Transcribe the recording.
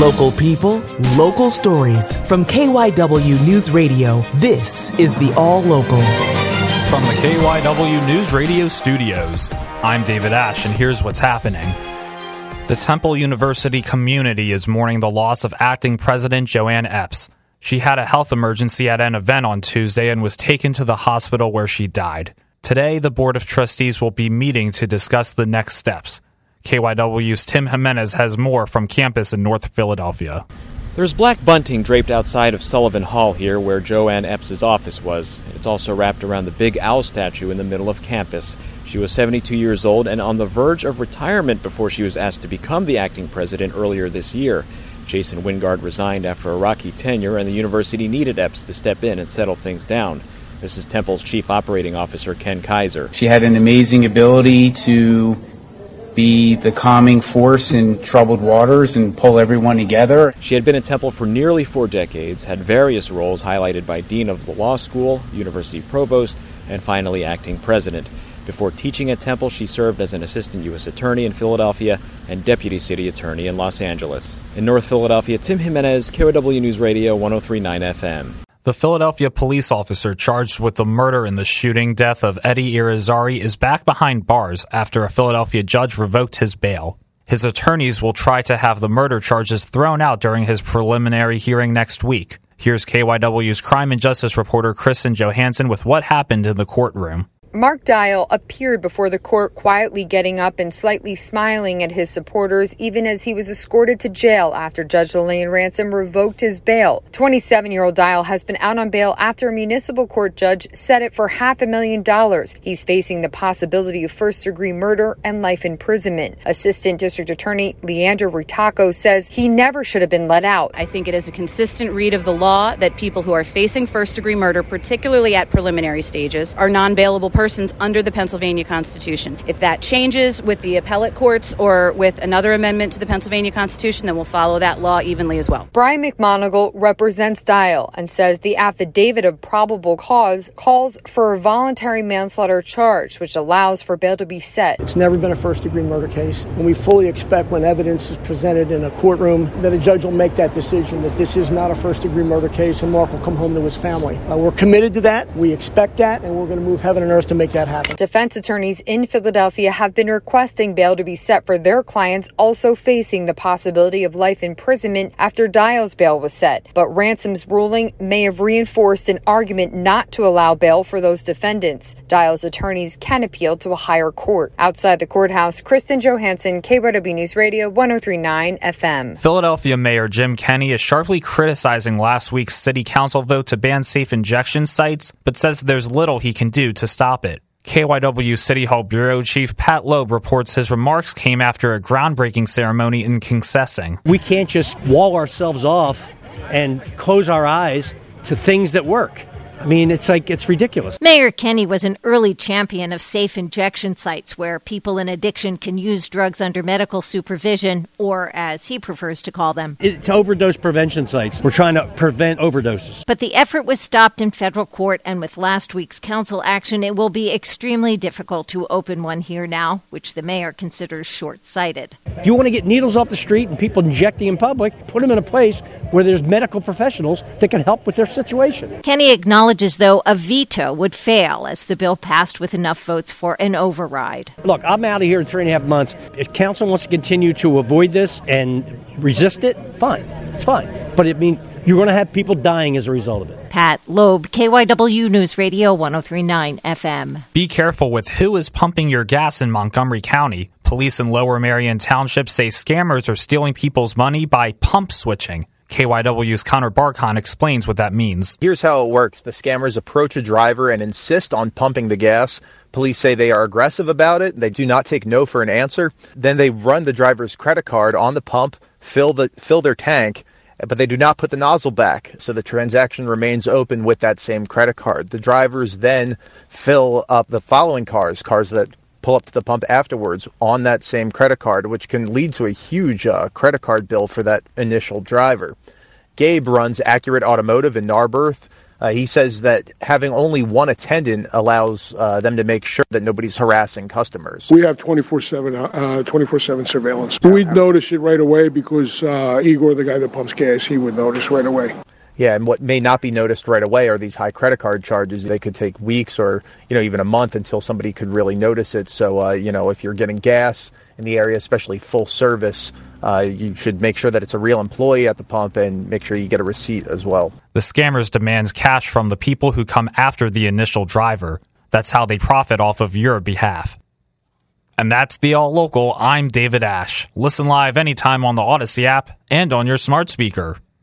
Local people, local stories. From KYW News Radio, this is the All Local. From the KYW News Radio studios, I'm David Ash, and here's what's happening. The Temple University community is mourning the loss of acting president JoAnne Epps. She had a health emergency at an event on Tuesday and was taken to the hospital where she died. Today, the Board of Trustees will be meeting to discuss the next steps. KYW's Tim Jimenez has more from campus in North Philadelphia. There's black bunting draped outside of Sullivan Hall here where JoAnne Epps' office was. It's also wrapped around the big owl statue in the middle of campus. She was 72 years old and on the verge of retirement before she was asked to become the acting president earlier this year. Jason Wingard resigned after a rocky tenure, and the university needed Epps to step in and settle things down. This is Temple's Chief Operating Officer, Ken Kaiser. She had an amazing ability to be the calming force in troubled waters and pull everyone together. She had been at Temple for nearly four decades, had various roles highlighted by Dean of the Law School, University Provost, and finally acting president. Before teaching at Temple, she served as an assistant U.S. attorney in Philadelphia and deputy city attorney in Los Angeles. In North Philadelphia, Tim Jimenez, KYW News Radio 1039 FM. The Philadelphia police officer charged with the murder and the shooting death of Eddie Irizarry is back behind bars after a Philadelphia judge revoked his bail. His attorneys will try to have the murder charges thrown out during his preliminary hearing next week. Here's KYW's crime and justice reporter Kristen Johansson with what happened in the courtroom. Mark Dial appeared before the court quietly getting up and slightly smiling at his supporters, even as he was escorted to jail after Judge Lane Ransom revoked his bail. 27 year old Dial has been out on bail after a municipal court judge set it for half a million dollars. He's facing the possibility of first degree murder and life imprisonment. Assistant District Attorney Leandra Ritaco says he never should have been let out. I think it is a consistent read of the law that people who are facing first degree murder, particularly at preliminary stages, are non bailable persons under the Pennsylvania Constitution. If that changes with the appellate courts or with another amendment to the Pennsylvania Constitution, then we'll follow that law evenly as well. Brian McMonagle represents Dial and says the affidavit of probable cause calls for a voluntary manslaughter charge, which allows for bail to be set. It's never been a first degree murder case, and we fully expect when evidence is presented in a courtroom that a judge will make that decision that this is not a first degree murder case and Mark will come home to his family. Uh, we're committed to that, we expect that, and we're going to move heaven and earth to make that happen. Defense attorneys in Philadelphia have been requesting bail to be set for their clients also facing the possibility of life imprisonment after Dial's bail was set. But Ransom's ruling may have reinforced an argument not to allow bail for those defendants. Dial's attorneys can appeal to a higher court. Outside the courthouse, Kristen Johansson, KYW News Radio 1039 FM. Philadelphia Mayor Jim Kenney is sharply criticizing last week's city council vote to ban safe injection sites, but says there's little he can do to stop it. KYW City Hall Bureau Chief Pat Loeb reports his remarks came after a groundbreaking ceremony in Kingsessing. We can't just wall ourselves off and close our eyes to things that work. I mean, it's like, it's ridiculous. Mayor Kenney was an early champion of safe injection sites where people in addiction can use drugs under medical supervision, or as he prefers to call them. It's overdose prevention sites. We're trying to prevent overdoses. But the effort was stopped in federal court, and with last week's council action, it will be extremely difficult to open one here now, which the mayor considers short sighted. If you want to get needles off the street and people injecting in public, put them in a place where there's medical professionals that can help with their situation. Kenney acknowledged acknowledges, though, a veto would fail as the bill passed with enough votes for an override. Look, I'm out of here in three and a half months. If council wants to continue to avoid this and resist it, fine. It's fine. But it means you're going to have people dying as a result of it. Pat Loeb, KYW News Radio 1039 FM. Be careful with who is pumping your gas in Montgomery County. Police in Lower Merion Township say scammers are stealing people's money by pump switching. KYW's Connor Barkon explains what that means. Here's how it works the scammers approach a driver and insist on pumping the gas. Police say they are aggressive about it. They do not take no for an answer. Then they run the driver's credit card on the pump, fill the fill their tank, but they do not put the nozzle back. So the transaction remains open with that same credit card. The drivers then fill up the following cars, cars that pull up to the pump afterwards on that same credit card, which can lead to a huge uh, credit card bill for that initial driver. Gabe runs Accurate Automotive in Narberth. Uh, he says that having only one attendant allows uh, them to make sure that nobody's harassing customers. We have 24 7 uh, 24 7 surveillance. We'd notice it right away because uh, Igor, the guy that pumps gas, he would notice right away. Yeah, and what may not be noticed right away are these high credit card charges. They could take weeks or you know even a month until somebody could really notice it. So uh, you know if you're getting gas in the area, especially full service, uh, you should make sure that it's a real employee at the pump and make sure you get a receipt as well. The scammers demand cash from the people who come after the initial driver. That's how they profit off of your behalf. And that's the All Local. I'm David Ash. Listen live anytime on the Audacy app and on your smart speaker.